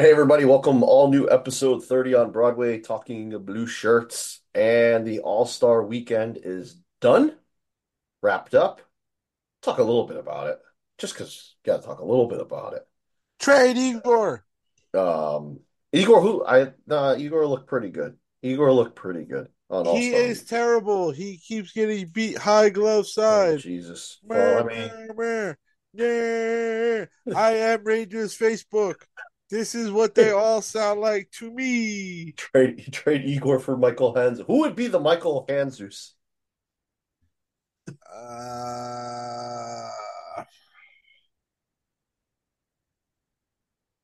Right, hey everybody, welcome all new episode 30 on Broadway talking blue shirts and the All-Star weekend is done, wrapped up. Talk a little bit about it. Just because gotta talk a little bit about it. Trade Igor. Um Igor who I nah, Igor looked pretty good. Igor looked pretty good on He All-Star is week. terrible. He keeps getting beat high glove Oh, side. Jesus. Well, I mean. I am Rangers Facebook. This is what they all sound like to me. trade trade Igor for Michael Hans. Who would be the Michael Handzus? Uh,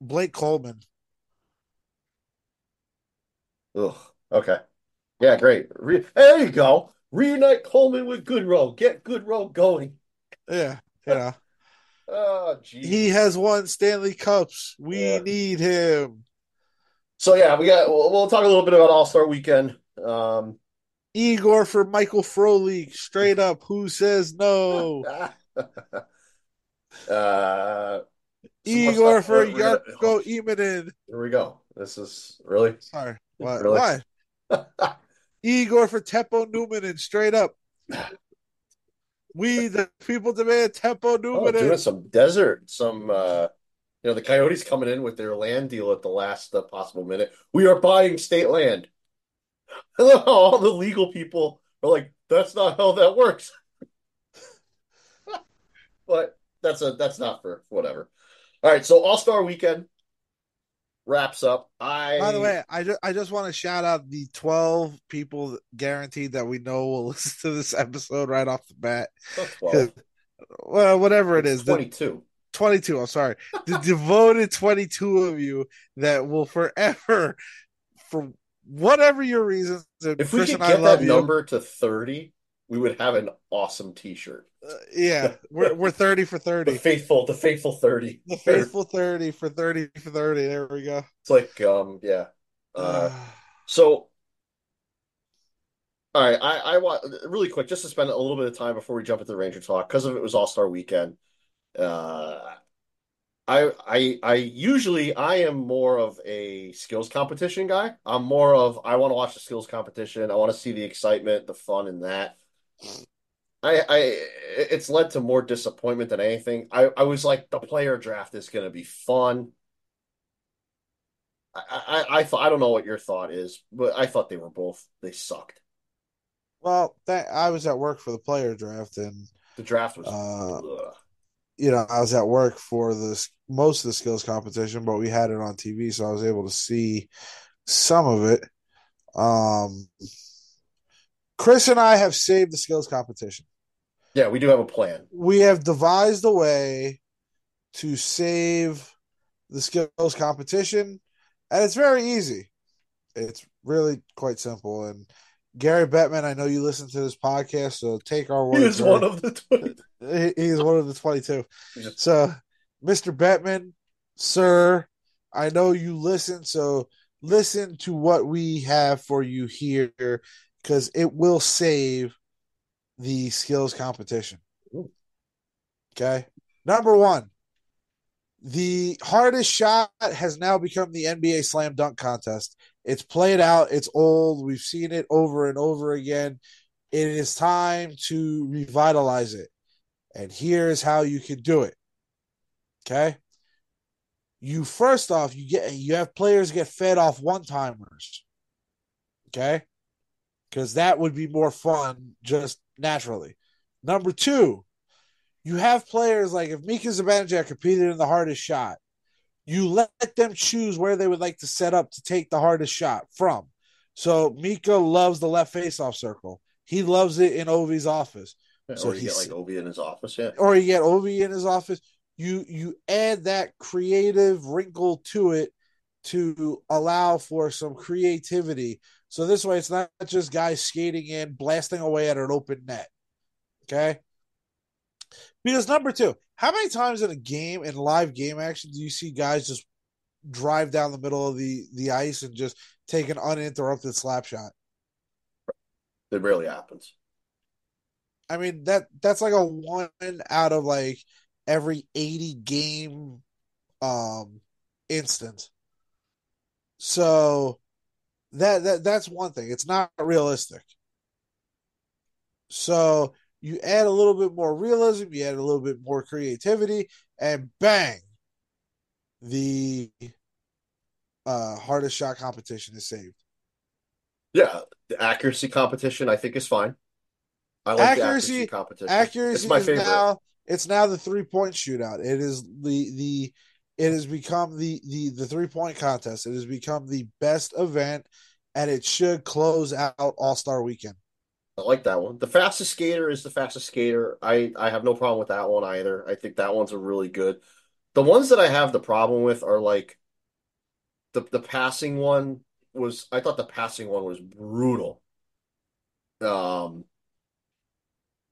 Blake Coleman. Ugh. Okay. Yeah, great. Re there you go. Reunite Coleman with Goodrow. Get Goodrow going. Yeah, yeah. Oh, geez. He has won Stanley Cups. We Yeah. need him. So yeah, we got. We'll, we'll talk a little bit about All Star Weekend. Um, Igor for Michael Frolik. Straight up. Who says no? uh, Igor for gonna- Jarkko Immonen. Here we go. This is really. Sorry. What? Really? Why? Igor for Teppo Numminen. Straight up. We, the people, demand Teppo Oh, doing some desert, some uh, you know, the Coyotes coming in with their land deal at the last uh, possible minute. We are buying state land. All the legal people are like, that's not how that works. But that's a that's not for whatever. All right, so All Star Weekend wraps up. I By the way, I just, I just want to shout out the 12 people guaranteed that we know will listen to this episode right off the bat. Well, whatever it is. The 22. 22, I'm sorry. The devoted 22 of you that will forever, for whatever your reasons, If we Chris could get love that you. number to 30, we would have an awesome T-shirt. Uh, yeah, we're, we're 30 for thirty. The 30. faithful, the faithful 30. The faithful 30 for 30 for 30. There we go. It's like um yeah. Uh so all right, I I want really quick just to spend a little bit of time before we jump into the Ranger talk because of it was All-Star weekend. Uh I I I usually I am more of a skills competition guy. I'm more of I want to watch the skills competition. I want to see the excitement, the fun in that. I I it's led to more disappointment than anything. I I was like the player draft is going to be fun. I, I I thought I don't know what your thought is, but I thought they were both they sucked. well, that, I was at work for the player draft, and, The draft was uh, you know, I was at work for this most of the skills competition, but we had it on TV, so I was able to see some of it. Um, Chris and I have saved the skills competition. Yeah, we do have a plan. We have devised a way to save the skills competition, and it's very easy. It's really quite simple. And Gary Bettman, I know you listen to this podcast, so take our word. He is one of the 20. He- He's one of the 22. Just- So, Mr. Bettman, sir, I know you listen, so listen to what we have for you here because it will save the skills competition. Ooh. Okay. Number one, the hardest shot has now become the NBA slam dunk contest. It's played out, it's old. We've seen it over and over again. It is time to revitalize it. And here's how you can do it. Okay. You first off, you get you have players get fed off one timers. Okay. Because that would be more fun just naturally. Number two, you have players like if Mika Zibanejad competed in the hardest shot, you let them choose where they would like to set up to take the hardest shot from. So Mika loves the left face-off circle. He loves it in Ovi's office So or you get like Ovi in his office. Yeah. or you get Ovi in his office. You you add that creative wrinkle to it to allow for some creativity. So this way, it's not just guys skating in, blasting away at an open net. Okay. Because number two, how many times in a game, in live game action, do you see guys just drive down the middle of the the ice and just take an uninterrupted slap shot? It rarely happens. I mean that that's like a one out of like every 80 game um instance. So that that that's one thing. It's not realistic. So you add a little bit more realism, you add a little bit more creativity, and bang, the uh, hardest shot competition is saved. Yeah, the accuracy competition I think is fine. I like accuracy Accuracy, competition. It's accuracy my is favorite. now it's now the three point shootout. It is the the it has become the the the three point contest. It has become the best event, and it should close out All Star Weekend. I like that one. The fastest skater is the fastest skater. I I have no problem with that one either. I think that one's a really good. The ones that I have the problem with are like the the passing one was I thought the passing one was brutal. Um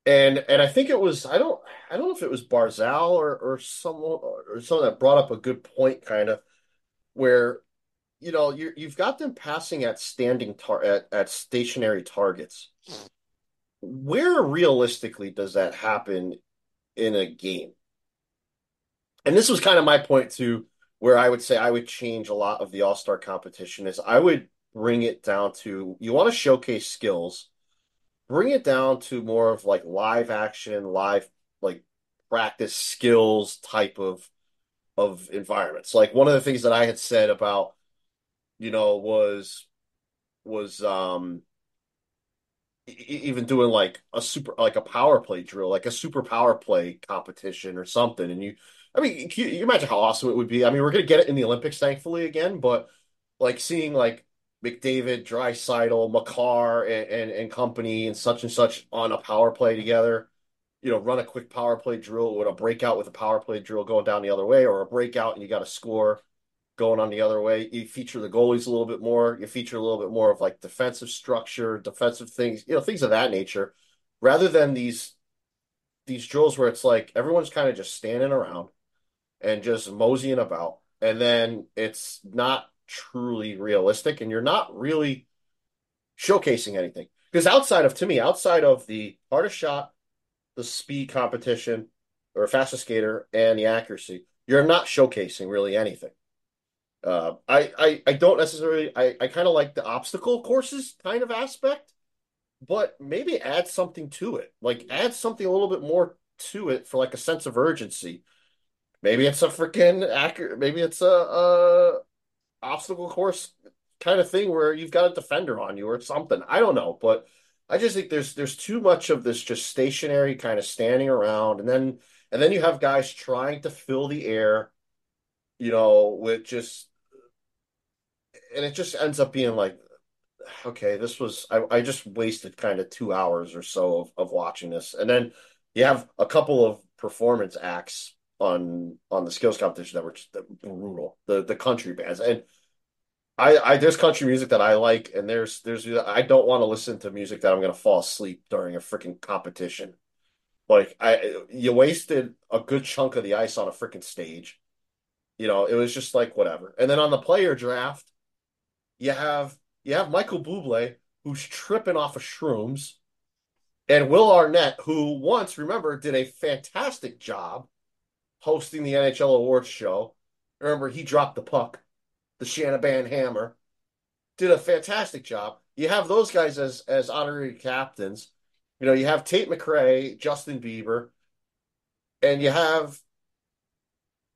and and I think it was I don't I don't know if it was Barzal or or someone or someone that brought up a good point kind of where you know you you've got them passing at standing tar at, at stationary targets. Where realistically does that happen in a game? And this was kind of my point too, where I would say I would change a lot of the All-Star competition is I would bring it down to you want to showcase skills, bring it down to more of like live action, live like practice skills type of of environments. Like one of the things that I had said about, you know, was was um even doing like a super like a power play drill, like a super power play competition or something. And you, I mean, you, you imagine how awesome it would be. I mean, we're gonna get it in the Olympics, thankfully, again, but like seeing like McDavid, Draisaitl, Makar, and, and and company and such and such on a power play together. You know, run a quick power play drill with a breakout with a power play drill going down the other way, or a breakout and you got to score going on the other way. You feature the goalies a little bit more. You feature a little bit more of like defensive structure, defensive things, you know, things of that nature, rather than these these drills where it's like everyone's kind of just standing around and just moseying about, and then it's not truly realistic, and you're not really showcasing anything. Because outside of, to me, outside of the hardest shot, the speed competition, or fastest skater, and the accuracy, you're not showcasing really anything. Uh, I, I I don't necessarily I, I kind of like the obstacle courses kind of aspect, but maybe add something to it. Like add something a little bit more to it for like a sense of urgency. Maybe it's a freaking accurate. Maybe it's a, a obstacle course kind of thing where you've got a defender on you or something. I don't know, but I just think there's there's too much of this just stationary kind of standing around, and then and then you have guys trying to fill the air, you know, with just and it just ends up being like okay, this was I, I just wasted kind of two hours or so of, of watching this. And then you have a couple of performance acts on on the skills competition that were just brutal. The the country bands. And I, I there's country music that I like and there's there's I don't want to listen to music that I'm gonna fall asleep during a freaking competition. Like I you wasted a good chunk of the ice on a freaking stage. You know, it was just like whatever. And then on the player draft, you have you have Michael Bublé who's tripping off of shrooms, and Will Arnett who once remember did a fantastic job hosting the NHL awards show. Remember he dropped the puck, the Shanahan Hammer, did a fantastic job. You have those guys as as honorary captains. You know, you have Tate McRae, Justin Bieber, and you have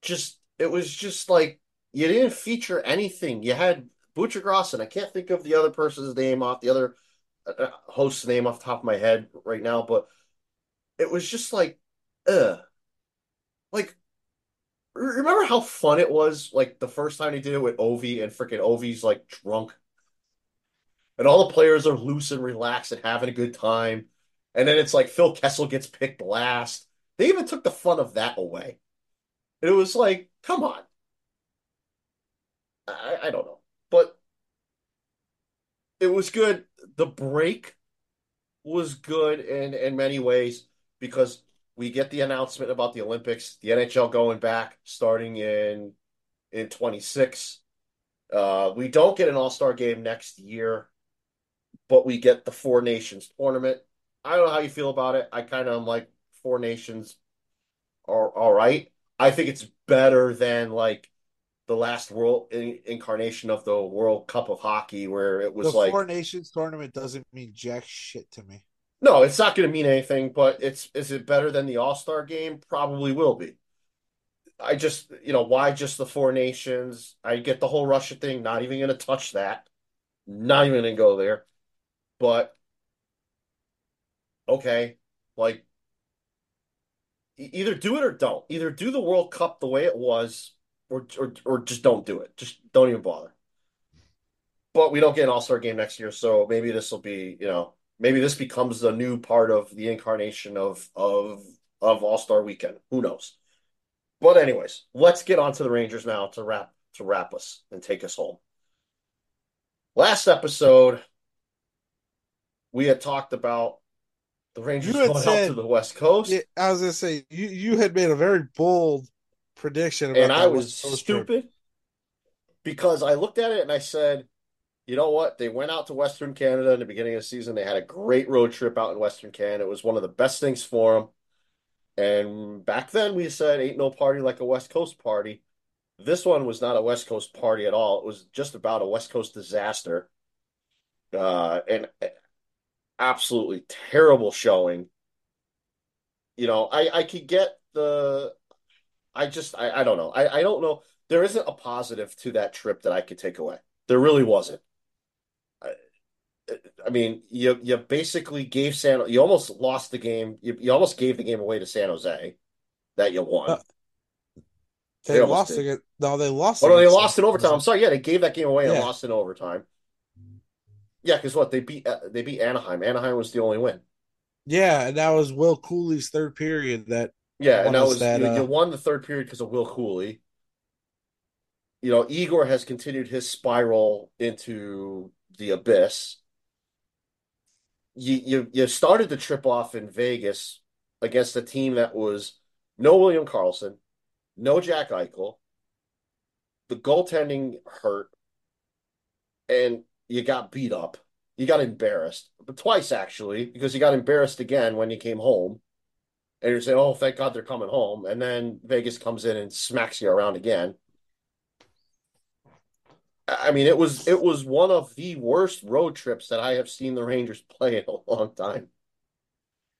just it was just like you didn't feature anything. You had Buccigross, and I can't think of the other person's name off the other uh, host's name off the top of my head right now, but it was just like, uh, like remember how fun it was like the first time they did it with Ovi and freaking Ovi's like drunk and all the players are loose and relaxed and having a good time. And then it's like Phil Kessel gets picked last. They even took the fun of that away. And it was like, come on. I, I don't know. But it was good. The break was good in in many ways because we get the announcement about the Olympics, the NHL going back starting in in 26. Uh, we don't get an All-Star game next year, but we get the Four Nations tournament. I don't know how you feel about it. I kind of am like Four Nations are all right. I think it's better than like the last world in, incarnation of the World Cup of Hockey, where it was the like Four Nations tournament doesn't mean jack shit to me. No, it's not going to mean anything. But it's is it better than the All Star game? Probably will be. I just you know why just the Four Nations? I get the whole Russia thing. Not even going to touch that. Not even going to go there. But okay, like either do it or don't. Either do the World Cup the way it was, or or or just don't do it. Just don't even bother. But we don't get an All Star game next year, so maybe this will be you know maybe this becomes a new part of the incarnation of of of All Star Weekend. Who knows? But anyways, let's get on to the Rangers now to wrap to wrap us and take us home. Last episode, we had talked about the Rangers You had going out said- to the West Coast. Yeah, I was gonna say you you had made a very bold prediction about and I was stupid because I looked at it and I said, you know what? They went out to Western Canada in the beginning of the season. They had a great road trip out in Western Canada. It was one of the best things for them. And back then we said, ain't no party like a West Coast party. This one was not a West Coast party at all. It was just about a West Coast disaster. Uh, and absolutely terrible showing. You know, I, I could get the I just I, I don't know. I, I don't know. There isn't a positive to that trip that I could take away. There really wasn't. I, mean, you you basically gave San you almost lost the game. You, you almost gave the game away to San Jose that you won. Uh, They They, lost did. again. No, they lost. oh no, they lost in overtime. I'm sorry. Yeah, they gave that game away and Yeah. lost in overtime. Yeah, because what they beat uh, they beat Anaheim. Anaheim was the only win. Yeah, and that was Will Cuylle's third period. That Yeah, and that was that, you, uh, you won the third period because of Will Cuylle. You know, Igor has continued his spiral into the abyss. You you you started the trip off in Vegas against a team that was no William Karlsson, no Jack Eichel. The goaltending hurt, and you got beat up. You got embarrassed, but twice actually, because you got embarrassed again when you came home and you're saying, "Oh, thank God they're coming home," and then Vegas comes in and smacks you around again. I mean, it was it was one of the worst road trips that I have seen the Rangers play in a long time.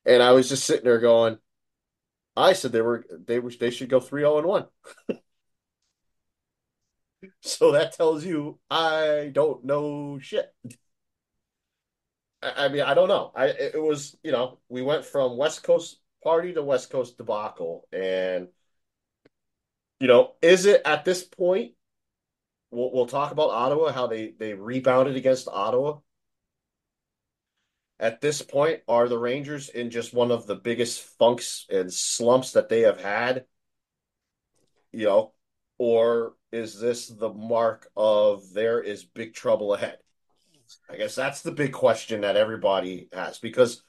And I was just sitting there going, I said they were they were they should go 3-0 and 1. So that tells you I don't know shit. I, mean, I don't know. I it was, you know, we went from West Coast party to West Coast debacle, and you know, is it at this point? We'll we'll talk about Ottawa, how they they rebounded against Ottawa. At this point, are the Rangers in just one of the biggest funks and slumps that they have had? You know, or is this the mark of there is big trouble ahead? I guess that's the big question that everybody has because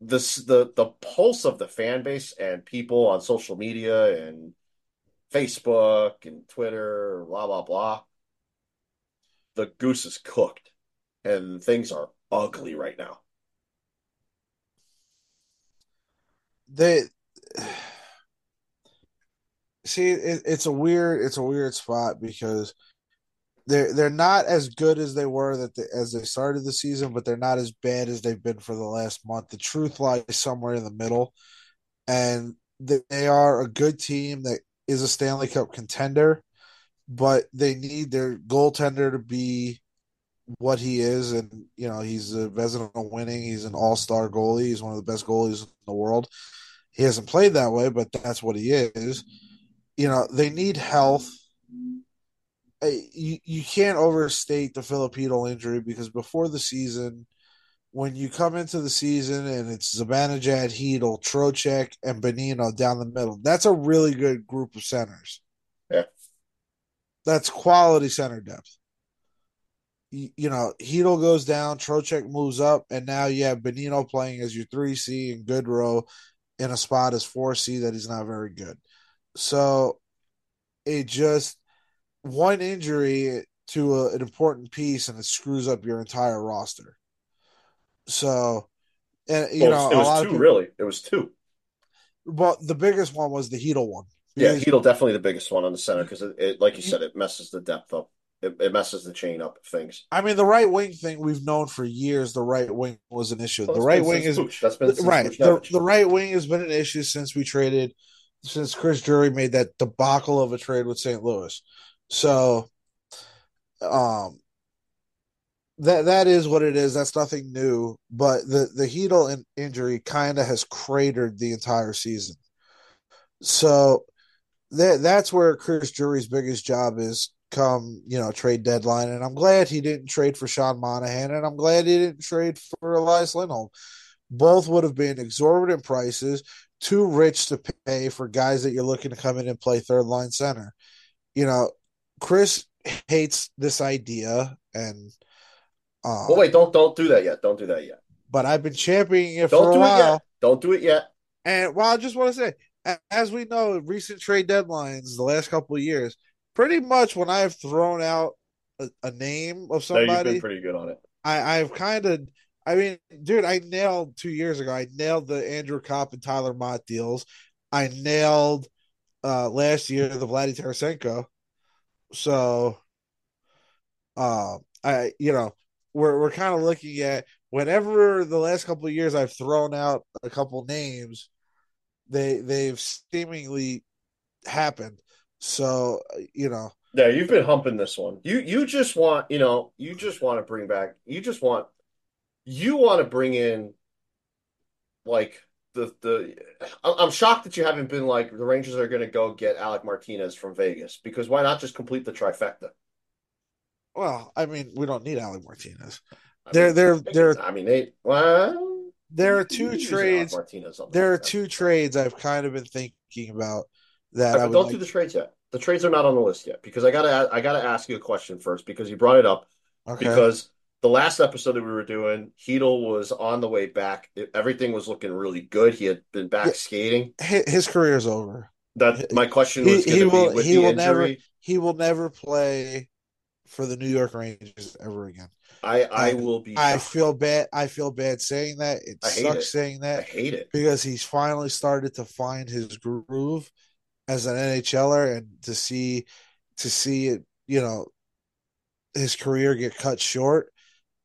this the the pulse of the fan base and people on social media and Facebook and Twitter, blah blah blah. The goose is cooked, and things are ugly right now. they see it, it's a weird it's a weird spot because they're they're not as good as they were that they, as they started the season, but they're not as bad as they've been for the last month. The truth lies somewhere in the middle, and they, they are a good team that is a Stanley Cup contender, but they need their goaltender to be what he is, and you know he's a resident of winning. He's an All Star goalie. He's one of the best goalies in the world. He hasn't played that way, but that's what he is. You know they need health. You you can't overstate the Filipino injury because before the season, when you come into the season and it's Zibanejad, Chytil, Trocheck, and Bonino down the middle, that's a really good group of centers. Yeah. That's quality center depth. You, you know, Chytil goes down, Trocheck moves up, and now you have Bonino playing as your 3C and Goodrow in a spot as 4C that he's not very good. So it just one injury to a, an important piece and it screws up your entire roster. So, and you Well, know, it was lot two of people, really. It was two. but the biggest one was the Chytil one. Yeah, Because Chytil definitely the biggest one on the center because it, it, like you said, it messes the depth up. It, it messes the chain up things. I mean, the right wing thing we've known for years. The right wing was an issue. Well, the right wing is Pooch. That's been right. The, the right wing has been an issue since we traded, since Chris Drury made that debacle of a trade with St. Louis. So, um, that that is what it is. That's nothing new. But the the Chytil in, injury kind of has cratered the entire season. So that that's where Chris Drury's biggest job is come you know trade deadline, and I'm glad he didn't trade for Sean Monahan, and I'm glad he didn't trade for Elias Lindholm. Both would have been exorbitant prices, too rich to pay for guys that you're looking to come in and play third line center. You know, Chris hates this idea, and uh, Well, wait, don't don't do that yet. Don't do that yet. but I've been championing it Don't for a do it while. yet. Don't do it yet. And well, I just want to say, as we know, recent trade deadlines the last couple of years, pretty much when I have thrown out a, a name of No, somebody, been pretty good on it. I, I've kind of, I mean, dude, I nailed two years ago. I nailed the Andrew Copp and Tyler Motte deals. I nailed uh last year the Vladdy Tarasenko. So, uh, I you know we're we're kind of looking at whenever the last couple of years I've thrown out a couple names, they they've seemingly happened. So you know, Yeah, you've been humping this one. You you just want, you know, you just want to bring back. You just want, you want to bring in, like the the. I'm shocked that you haven't been like the Rangers are going to go get Alec Martinez from Vegas because why not just complete the trifecta? well, I mean, we don't need Alec Martinez. I There, mean, they're. I mean, they well, there are two trades. There are two trades I've kind of been thinking about that would don't like. do the trades yet. The trades are not on the list yet because I gotta I gotta ask you a question first because you brought it up okay. because the last episode that we were doing, Chytil was on the way back. Everything was looking really good. He had been back Yeah. skating. His career is over. That my question He- was he going to will- be with he the will never- injury. He will never play for the New York Rangers ever again. I I I- will be. I feel bad. I feel bad saying that. It I sucks it. saying I that hate it. because he's finally started to find his groove as an NHLer and to see to see it, you know, his career get cut short.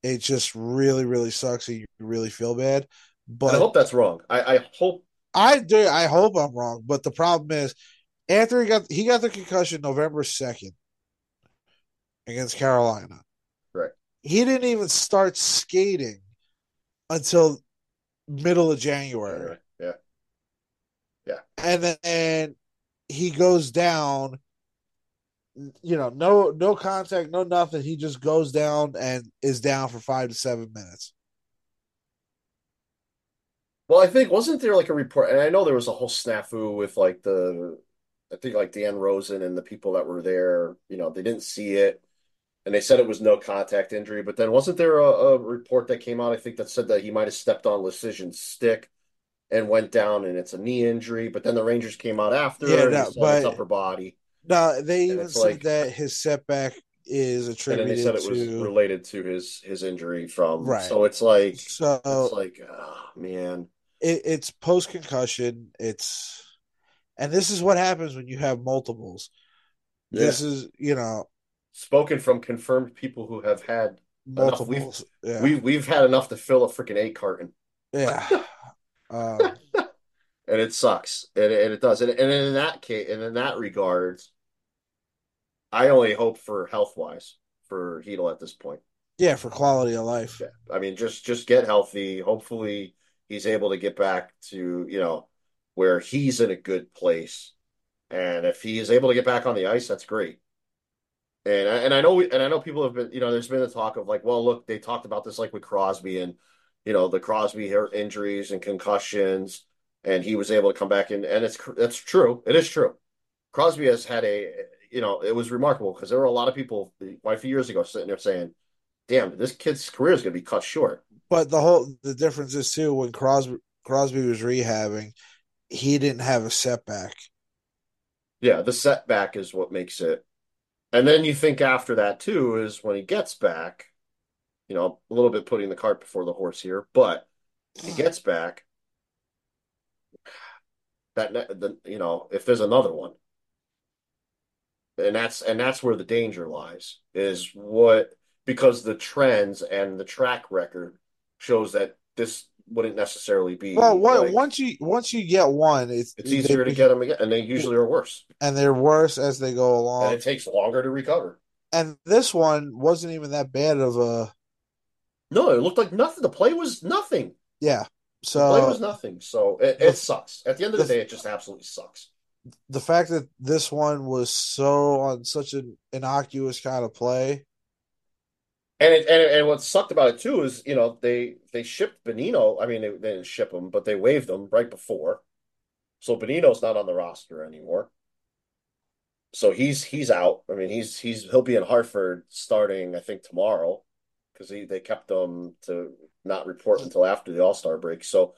It just really, really sucks. And you really feel bad. And But I hope that's wrong. I, I hope I do. I hope I'm wrong, but the problem is, after he got he got the concussion November second against Carolina. He didn't even start skating until middle of January, yeah. Yeah. And then he goes down. You know, no no contact, no nothing. He just goes down and is down for five to seven minutes. Well, I think wasn't there like a report, and I know there was a whole snafu with like the, I think like Dan Rosen and the people that were there. You know, they didn't see it, and they said it was no contact injury. But then wasn't there a, a report that came out? I think that said that he might have stepped on Lecision's stick and went down, and it's a knee injury. But then the Rangers came out after, Yeah, and no, but- upper body, No, they even said like- that his setback is and then they attributed said it was to related to his his injury from. Right. So it's like so it's like, oh, man. it, it's post concussion. It's and this is what happens when you have multiples. This is you know Spoken from confirmed people who have had Enough. We've- Yeah, We we've had enough to fill a freaking eight carton, yeah. um, and it sucks, and, and it does. And, and in that case, and in that regards, I only hope for health wise for Chytil at this point. yeah, for quality of life. Yeah. I mean, just just get healthy. Hopefully, he's able to get back to you know where he's in a good place, and if he is able to get back on the ice, that's great. And I, and I know and I know people have been you know there's been a talk of like well look they talked about this like with Crosby and you know the Crosby injuries and concussions and he was able to come back and and it's that's true. It is true. Crosby has had a you know it was remarkable because there were a lot of people quite a few years ago sitting there saying damn this kid's career is going to be cut short. But the whole the difference is too when Crosby Crosby was rehabbing, he didn't have a setback. yeah the setback is what makes it and then you think after that too is when he gets back you know a little bit putting the cart before the horse here but he mm. gets back. That the you know if there's another one. And that's and that's where the danger lies is what because the trends and the track record shows that this wouldn't necessarily be Well, what, like, once you once you get one, it's it's easier they- to get them again, and they usually are worse, and they're worse as they go and along. it takes longer to recover. And this one wasn't even that bad of a No, it looked like nothing. The play was nothing. yeah. The play was nothing. So it, the- it sucks. At the end of the the- day, it just absolutely sucks. the fact that this one was so on such an innocuous kind of play, And it, and and what sucked about it too is you know they they shipped Bonino. I mean they, they didn't ship him, but they waived him right before. So Bonino's not on the roster anymore. So he's he's out. I mean he's he's he'll be in Hartford starting I think tomorrow because he they kept him to not report until after the All Star break. So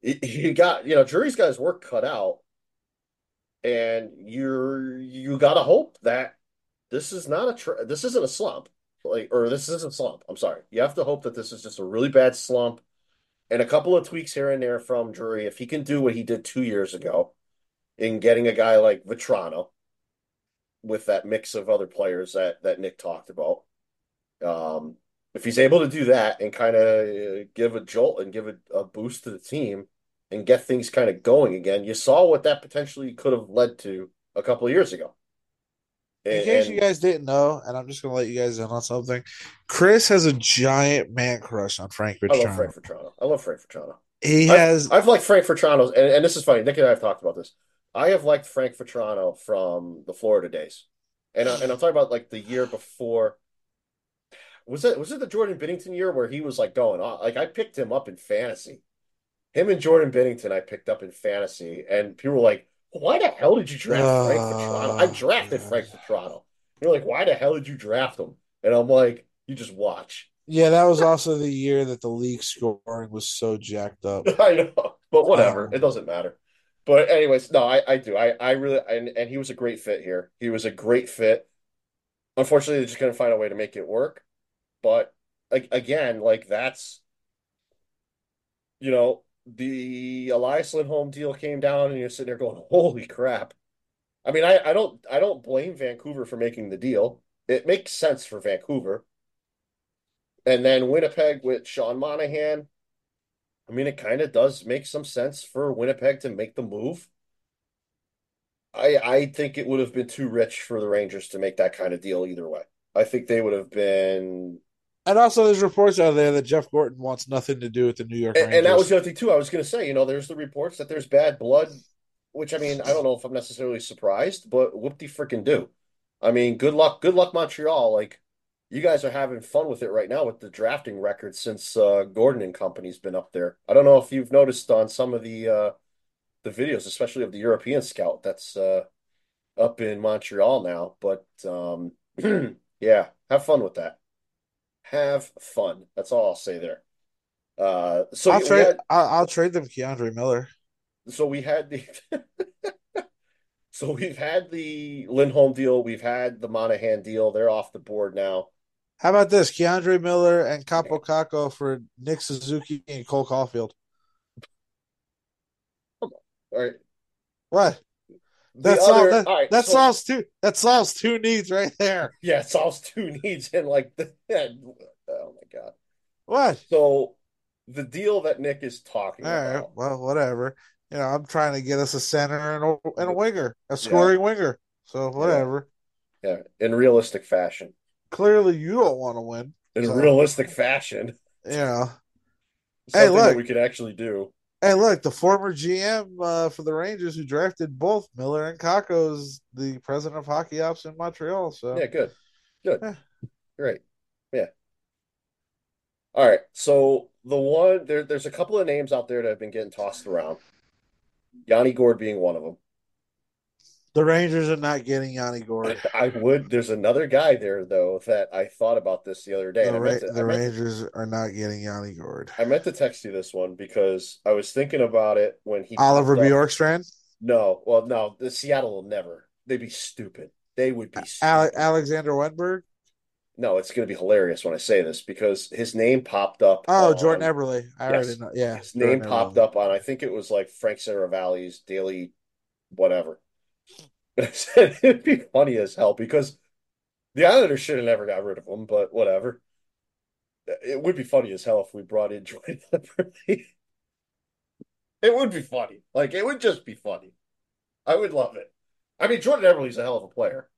he, got you know Drury's got his work cut out, and you're you got to hope that this is not a this isn't a slump like or this isn't a slump. I'm sorry. You have to hope that this is just a really bad slump and a couple of tweaks here and there from Drury. If he can do what he did two years ago in getting a guy like Vatrano with that mix of other players that that Nick talked about. Um, if he's able to do that and kind of uh, give a jolt and give a, a boost to the team and get things kind of going again, you saw what that potentially could have led to a couple of years ago. In And, case you guys didn't know, and I'm just gonna let you guys in on something. Chris has a giant man crush on Frank I love Frank Vatrano. I love Frank Vatrano. He I've- has I've liked Frank Vatrano, and, and this is funny. Nick and I have talked about this. I have liked Frank Vatrano from the Florida days, and I, and I'm talking about like the year before. Was it was it the Jordan Bennington year where he was like going on? Like I picked him up in fantasy. Him and Jordan Bennington, I picked up in fantasy, and people were like, "Why the hell did you draft Frank Vatrano?" I drafted gosh. Frank Vatrano. You're like, "Why the hell did you draft him?" And I'm like, "You just watch." yeah, that was also the year that the league scoring was so jacked up. I know, but whatever. Um, it doesn't matter. But anyways, no, I, I do. I, I really and, and he was a great fit here. He was a great fit. Unfortunately, they're just gonna find a way to make it work. But like again, like that's you know, the Elias Lindholm deal came down and you're sitting there going, Holy crap. I mean, I, I don't I don't blame Vancouver for making the deal. It makes sense for Vancouver. And then Winnipeg with Sean Monahan. I mean, it kind of does make some sense for Winnipeg to make the move. I I think it would have been too rich for the Rangers to make that kind of deal either way. I think they would have been, And also, there's reports out there that Jeff Gorton wants nothing to do with the New York and, and that was the other thing too. I was going to say, you know, there's the reports that there's bad blood, which I mean, I don't know if I'm necessarily surprised, but whoop de freaking do. I mean, good luck, good luck, Montreal. Like, you guys are having fun with it right now with the drafting record since uh, Gorton and company's been up there. I don't know if you've noticed on some of the uh, the videos, especially of the European scout that's uh, up in Montreal now. But um, yeah, have fun with that. Have fun. That's all I'll say there. Uh, so I'll trade. had, I'll, I'll trade them K'Andre Miller. so we had the so we've had the Lindholm deal, we've had the Monahan deal. They're off the board now. How about this? K'Andre Miller and Kaapo Kakko for Nick Suzuki and Cole Caufield. All right. What? The That other, solves that, all right, that so- solves two that solves two needs right there. yeah, it solves two needs in like the oh my God. What? So the deal that Nick is talking All right. about. Well, whatever. You know, I'm trying to get us a center and a, and a winger, a scoring winger. So whatever. Yeah, in realistic fashion. Clearly, you don't want to win. In So- realistic fashion. Yeah. Hey, Something that look. we could actually do. Hey, look, the former GM uh, for the Rangers who drafted both Miller and Kakko is the president of hockey ops in Montreal. So Yeah, good. Good. Yeah. Great. Yeah. All right. So the one there there's a couple of names out there that have been getting tossed around. Yanni Gourde being one of them. The Rangers are not getting Yanni Gourde. I would there's another guy there though that I thought about this the other day. The, and I Ra- to, the meant to- Rangers are not getting Yanni Gourde. I meant to text you this one because I was thinking about it when he Oliver. Bjorkstrand, No, well, no, the Seattle will never. They'd be stupid. They would be stupid. Ale- Alexander Wennberg. No, it's going to be hilarious when I say this because his name popped up. Oh, on- Jordan Eberle. I Yes. already know. Yeah, His name Jordan popped up on, I think it was like Frank Seravalli's daily whatever. And I said it'd be funny as hell because the Islanders should have never got rid of him, but whatever. It would be funny as hell if we brought in Jordan Eberle. It would be funny. Like it would just be funny. I would love it. I mean, Jordan Eberle's a hell of a player.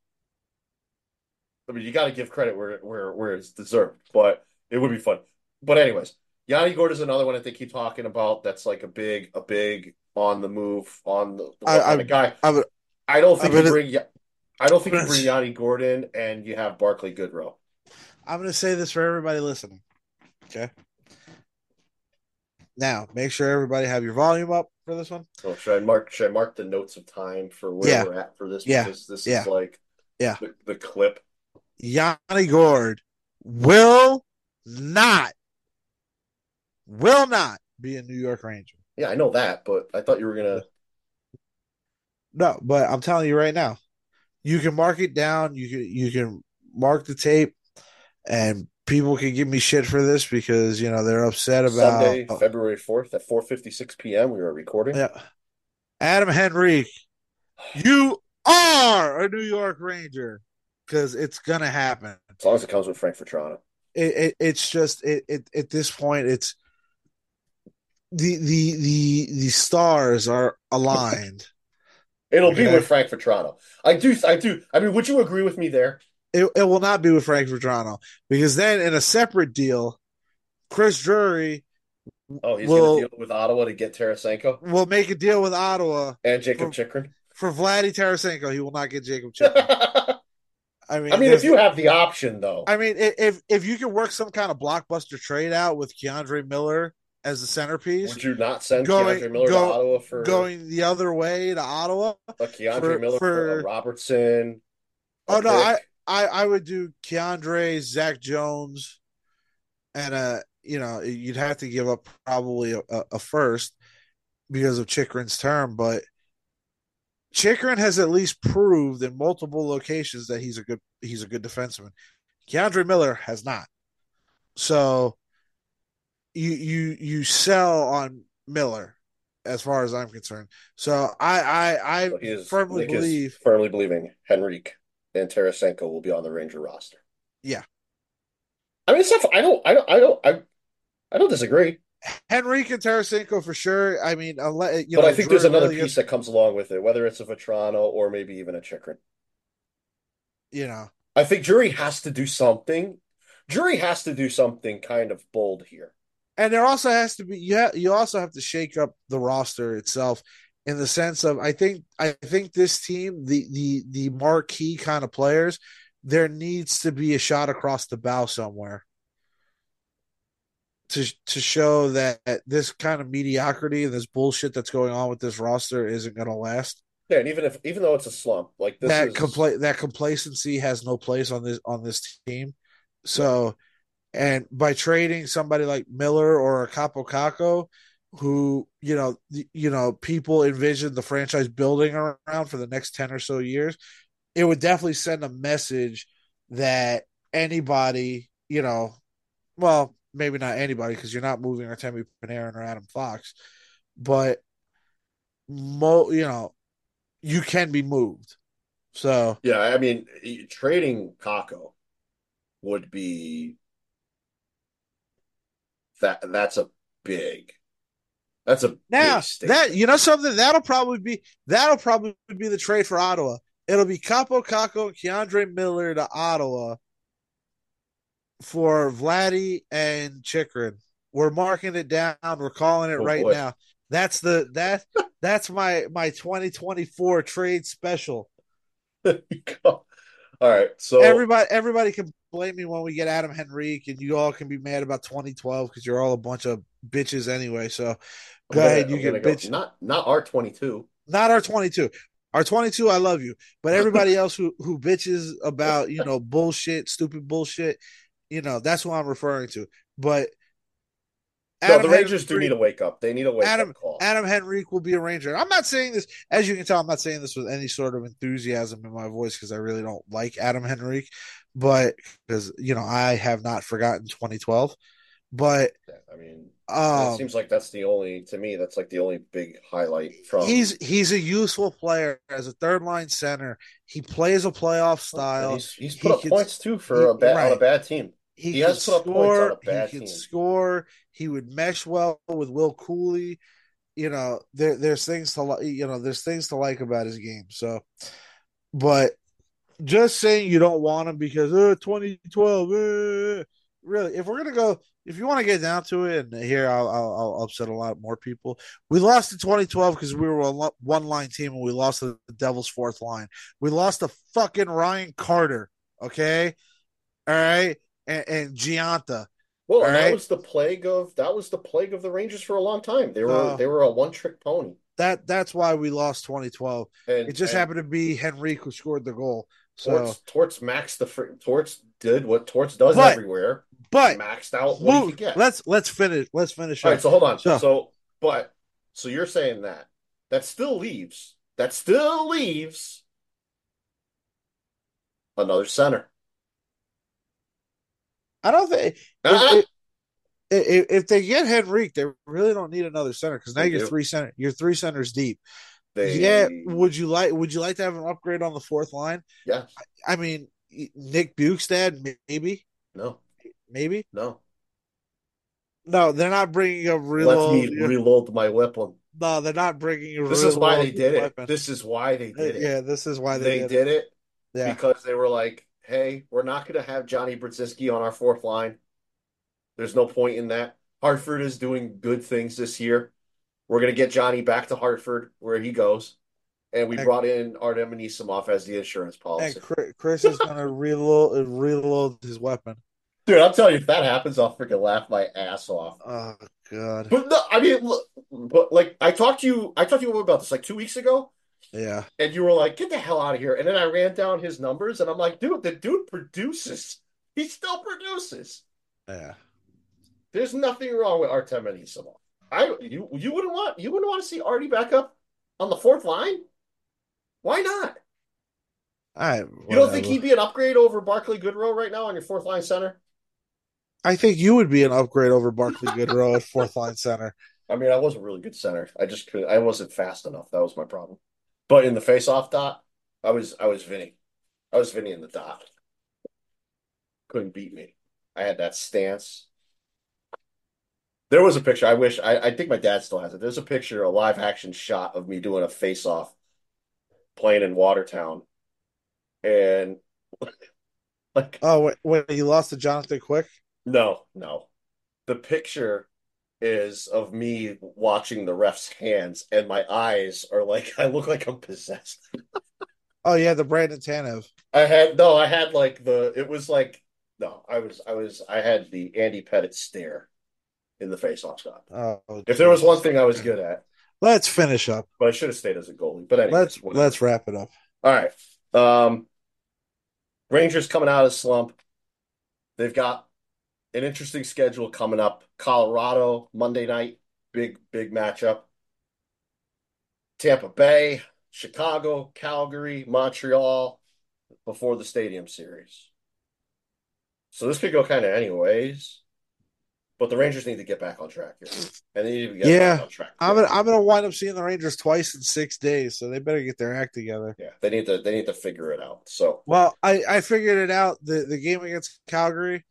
I mean, you got to give credit where where where it's deserved, but it would be fun. But anyways, Yanni Gourde is another one I think keep talking about. That's like a big a big on the move on the, the I, I, guy. I would, I don't think I'm you bring. I don't think you I'm bring gonna- Yanni Gordon and you have Barclay Goodrow. I'm going to say this for everybody listening. Okay. Now, make sure everybody have your volume up for this one. Oh, should I mark? Should I mark the notes of time for where Yeah. we're at for this? Yeah. Because this Yeah. is like Yeah. the, the clip. Yanni Gourde will not, will not be a New York Ranger. Yeah, I know that, but I thought you were gonna. No, but I'm telling you right now, you can mark it down. You can you can mark the tape, and people can give me shit for this because you know they're upset about Sunday, oh. February 4th at 4:56 p.m. we are recording. Yeah. Adam Henrique, you are a New York Ranger because it's gonna happen. As long as it comes with Frank Vatrano. It, it it's just it, it at this point it's the the the the stars are aligned. It'll be with Frank Vatrano. I do I do I mean, would you agree with me there? It it will not be with Frank Vatrano because then in a separate deal, Chris Drury Oh, he's Well- gonna deal with Ottawa to get Tarasenko will make a deal with Ottawa and Jacob For- Chychrun. for Vladdy Tarasenko. He will not get Jacob Chip. I mean, I mean, mean, if you have the option though. I mean, if if you can work some kind of blockbuster trade out with K'Andre Miller as the centerpiece, Would you not send Going- K'Andre Miller go- to Ottawa for going the other way to Ottawa, K'Andre for- Miller for, Robertson? Oh, no, pick? I I would do K'Andre, Zach Jones, and uh, you know, you'd have to give up probably a, a, a first because of Chychrun's term, but Chychrun has at least proved in multiple locations that he's a good he's a good defenseman. K'Andre Miller has not. So you you you sell on Miller as far as I'm concerned. So I I I is, firmly Nick believe firmly believing Henrique and Tarasenko will be on the Ranger roster. Yeah. I mean, it's not. I don't. I don't. I don't. I, I don't disagree. Henrique and Tarasenko for sure. I mean, unless, you but know, I think there's another really piece gets- that comes along with it, whether it's a Vatrano or maybe even a Chychrun. you know, I think Drury has to do something. Drury has to do something kind of bold here. And there also has to be you ha- you also have to shake up the roster itself in the sense of I think I think this team the the the marquee kind of players there needs to be a shot across the bow somewhere to to show that this kind of mediocrity and this bullshit that's going on with this roster isn't going to last. Yeah, and even if even though it's a slump, like this that is compla- that complacency has no place on this on this team. So, and by trading somebody like Miller or a Kaapo Kakko, who you know you know people envision the franchise building around for the next ten or so years, it would definitely send a message that anybody you know, well maybe not anybody because you're not moving Artemi Panarin or Adam Fox, but mo you know you can be moved. So yeah. I mean, trading Kakko would be that. That's a big. That's a now big that you know something that'll probably be that'll probably be the trade for Ottawa. It'll be Kaapo Kakko and K'Andre Miller to Ottawa for Vladdy and Chychrun. We're marking it down. We're calling it Oh, right boy. now. That's the that that's my my 2024 trade special. All right, so everybody everybody can blame me when we get Adam Henrique, and you all can be mad about 2012 because you're all a bunch of bitches anyway. So go gonna- ahead, you I'm can gonna go- bitch. Not not our twenty two. Not our 22. Our 22, I love you, but everybody else who who bitches about you know bullshit, stupid bullshit, you know that's who I'm referring to. But No, the Rangers do need to wake up. They need a wake Adam- up call. Adam Henrique will be a Ranger. I'm not saying this, as you can tell, I'm not saying this with any sort of enthusiasm in my voice because I really don't like Adam Henrique, but because you know I have not forgotten 2012. But I mean, um, it seems like that's the only to me. That's like the only big highlight from. he's he's a useful player as a third line center. He plays a playoff style. he's he's put He up can- points too for he- a bad on a bad team. He, He can has put up points on score. he can team. score. He would mesh well with Will Cuylle. You know, there there's things to like. You know, there's things to like about his game. So, but just saying you don't want him because uh, 2012. Uh, really, if we're gonna go, if you want to get down to it, and here I'll, I'll I'll upset a lot more people. We lost in 2012 because we were a one line team and we lost to the Devils' fourth line. We lost to fucking Ryan Carter. Okay, all right, and, and Gianta. Well, that right. was the plague of that was the plague of the Rangers for a long time. They were Uh, they were a one trick pony. That that's why we lost 2012. And It just and happened to be Henrique who scored the goal. So, Torts, Torts maxed the fr- Torts did what Torts does But- everywhere. but maxed out what he move, could get. let's let's finish. Let's finish. All up. right, so hold on. So- So, but so you're saying that that still leaves that still leaves another center. I don't think if, if, if, they get Henrique, they really don't need another center because now They you're do. three center. You're three centers deep. they, Yeah. Would you like? Would you like to have an upgrade on the fourth line? yes, I mean, Nick Bukestad, maybe, no, maybe. no. No, they're not bringing a Let me reload my weapon. no, they're not bringing a This is why they did it. weapon. This is why they did it. yeah, this is why they they, did it Yeah, because they were like, "Hey, we're not going to have Johnny Brodzinski on our fourth line. There's no point in that. Hartford is doing good things this year. We're going to get Johnny back to Hartford where he goes, and we And- brought in Artem Anisimov as the insurance policy. and Chris, is gonna reload reload his weapon. Dude, I'll tell you, if that happens, I'll freaking laugh my ass off. Oh God, But no, I mean, look, but like I talked to you, I talked to you about this like two weeks ago, yeah. and you were like, "Get the hell out of here!" And then I ran down his numbers, and I'm like, "Dude, the dude produces. He still produces." Yeah. There's nothing wrong with Artem Anisimov. I you you wouldn't want you wouldn't want to see Artie back up on the fourth line. Why not? Right. You don't think he'd be an upgrade over Barclay Goodrow right now on your fourth line center? I think you would be an upgrade over Barclay Goodrow at fourth line center. I mean, I was a really good center. I just could I wasn't fast enough. That was my problem. But in the face-off dot, I was I was Vinny. I was Vinny in the dot. Couldn't beat me. I had that stance. There was a picture. I wish I, I think my dad still has it. There's a picture, a live action shot of me doing a face-off playing in Watertown. And like Oh, when, when you lost to Jonathan Quick. no, no. The picture is of me watching the ref's hands, and my eyes are like I look like I'm possessed. Oh yeah, the Brandon Tanev. I had no, I had like the it was like no, I was I was I had the Andy Pettitte stare in the face-off shot. Oh, If there was one thing I was good at, let's finish up. but I should have stayed as a goalie. But anyways, Let's whatever. let's wrap it up. All right. Um, Rangers coming out of the slump. They've got an interesting schedule coming up. Colorado Monday night, big big matchup. Tampa Bay, Chicago, Calgary, Montreal before the Stadium Series. So this could go kind of anyways. But the Rangers need to get back on track here. And they need to get Yeah. back on track. I'm gonna I'm gonna wind up seeing the Rangers twice in six days, so they better get their act together. yeah, they need to they need to figure it out. So Well, I I figured it out. The the game against Calgary.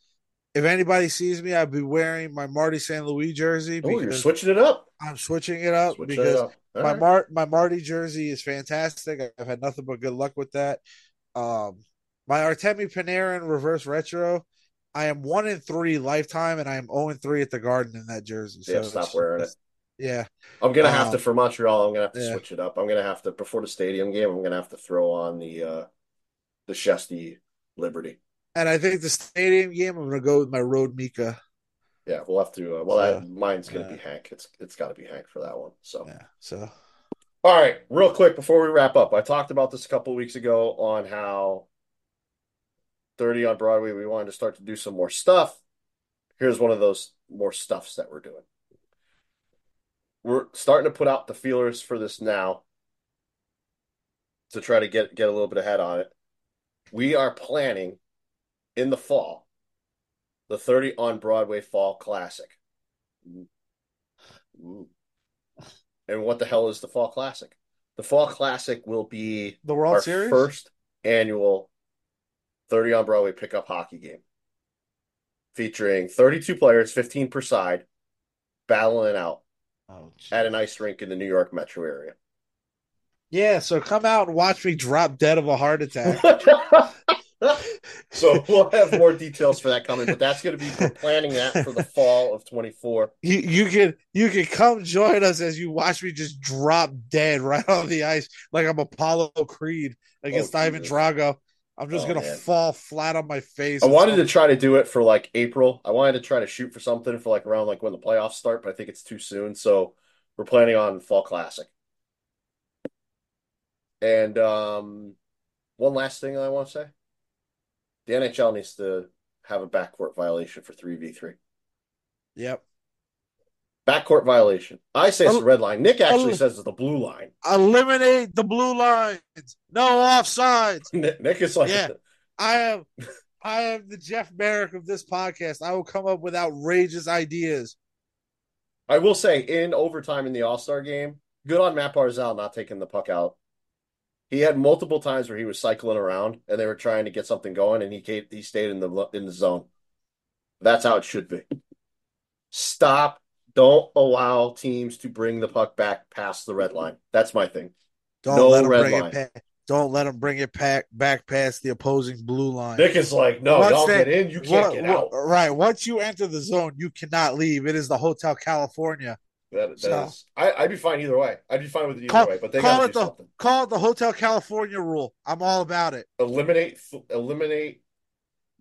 If anybody sees me, I'd be wearing my Marty St. Louis jersey oh, you're switching it up. I'm switching it up Switching because up. My right. Mar my Marty jersey is fantastic. I've had nothing but good luck with that. Um, my Artemi Panarin reverse retro. I am one in three lifetime, and I am zero and three at the Garden in that jersey. So Yeah, stop wearing it. Yeah, I'm gonna have Um, to for Montreal. I'm gonna have to yeah. switch it up. I'm gonna have to before the stadium game. I'm gonna have to throw on the uh the Shesty Liberty. And I think the stadium game. I'm gonna go with my Road Mika. Yeah, we'll have to. Uh, well, that, mine's gonna Yeah. be Hank. It's it's got to be Hank for that one. So, Yeah. So all right, real quick before we wrap up, I talked about this a couple weeks ago on how 30 on Broadway. We wanted to start to do some more stuff. Here's one of those more stuffs that we're doing. We're starting to put out the feelers for this now to try to get get a little bit ahead on it. We are planning in the fall, the 30 on Broadway Fall Classic. Ooh. And what the hell is the Fall Classic? The Fall Classic will be The World our Series? first annual 30 on Broadway pickup hockey game featuring 32 players, 15 per side, battling out Oh, at an ice rink in the New York metro area. yeah, so come out and watch me drop dead of a heart attack. so we'll have more details for that coming, but that's going to be planning that for the fall of 24. you you can you can come join us as you watch me just drop dead right on the ice like I'm Apollo Creed against Oh, Ivan Drago. I'm just Oh, gonna man. fall flat on my face. I wanted to try to do it for like April. I wanted to try to shoot for something for like around like when the playoffs start, but I think it's too soon. So we're planning on fall classic. And um, one last thing I want to say: the NHL needs to have a backcourt violation for three v three. Yep. Backcourt violation. I say it's the red line. Nick actually El- says it's the blue line. Eliminate the blue lines. No offsides. Nick, Nick is like, Yeah. I am I am the Jeff Marek of this podcast. I will come up with outrageous ideas. I will say in overtime in the All Star game, good on Matt Barzal not taking the puck out. He had multiple times where he was cycling around and they were trying to get something going, and he came, he stayed in the in the zone. That's how it should be. Stop! Don't allow teams to bring the puck back past the red line. That's my thing. Don't No let them red bring line. it pa- don't let them bring it back back past the opposing blue line. Nick is like, no, Once y'all they- get in, you can't What- get out. right. Once you enter the zone, you cannot leave. It is the Hotel California. That, that So- is, I, I'd be fine either way. I'd be fine with it either Call- way, but they call it the- something. Call it the Hotel California rule. I'm all about it. Eliminate, eliminate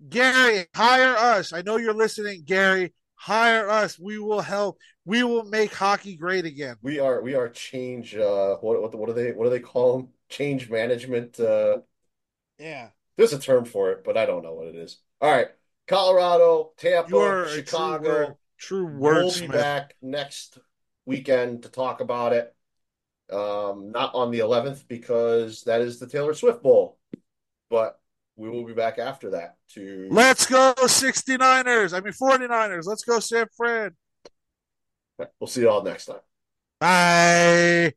Gary, hire us. I know you're listening, Gary. Hire us. We will help. We will make hockey great again. We are we are change uh what what what do they what do they call them? Change management uh Yeah. there's a term for it, but I don't know what it is. All right. Colorado, Tampa, You are a true Chicago. word, true We'll be back next weekend to talk about it. Um not on the 11th because that is the Taylor Swift Bowl. But we will be back after that to Let's go 69ers. I mean 49ers. Let's go San Fran. we'll see you all next time. Bye.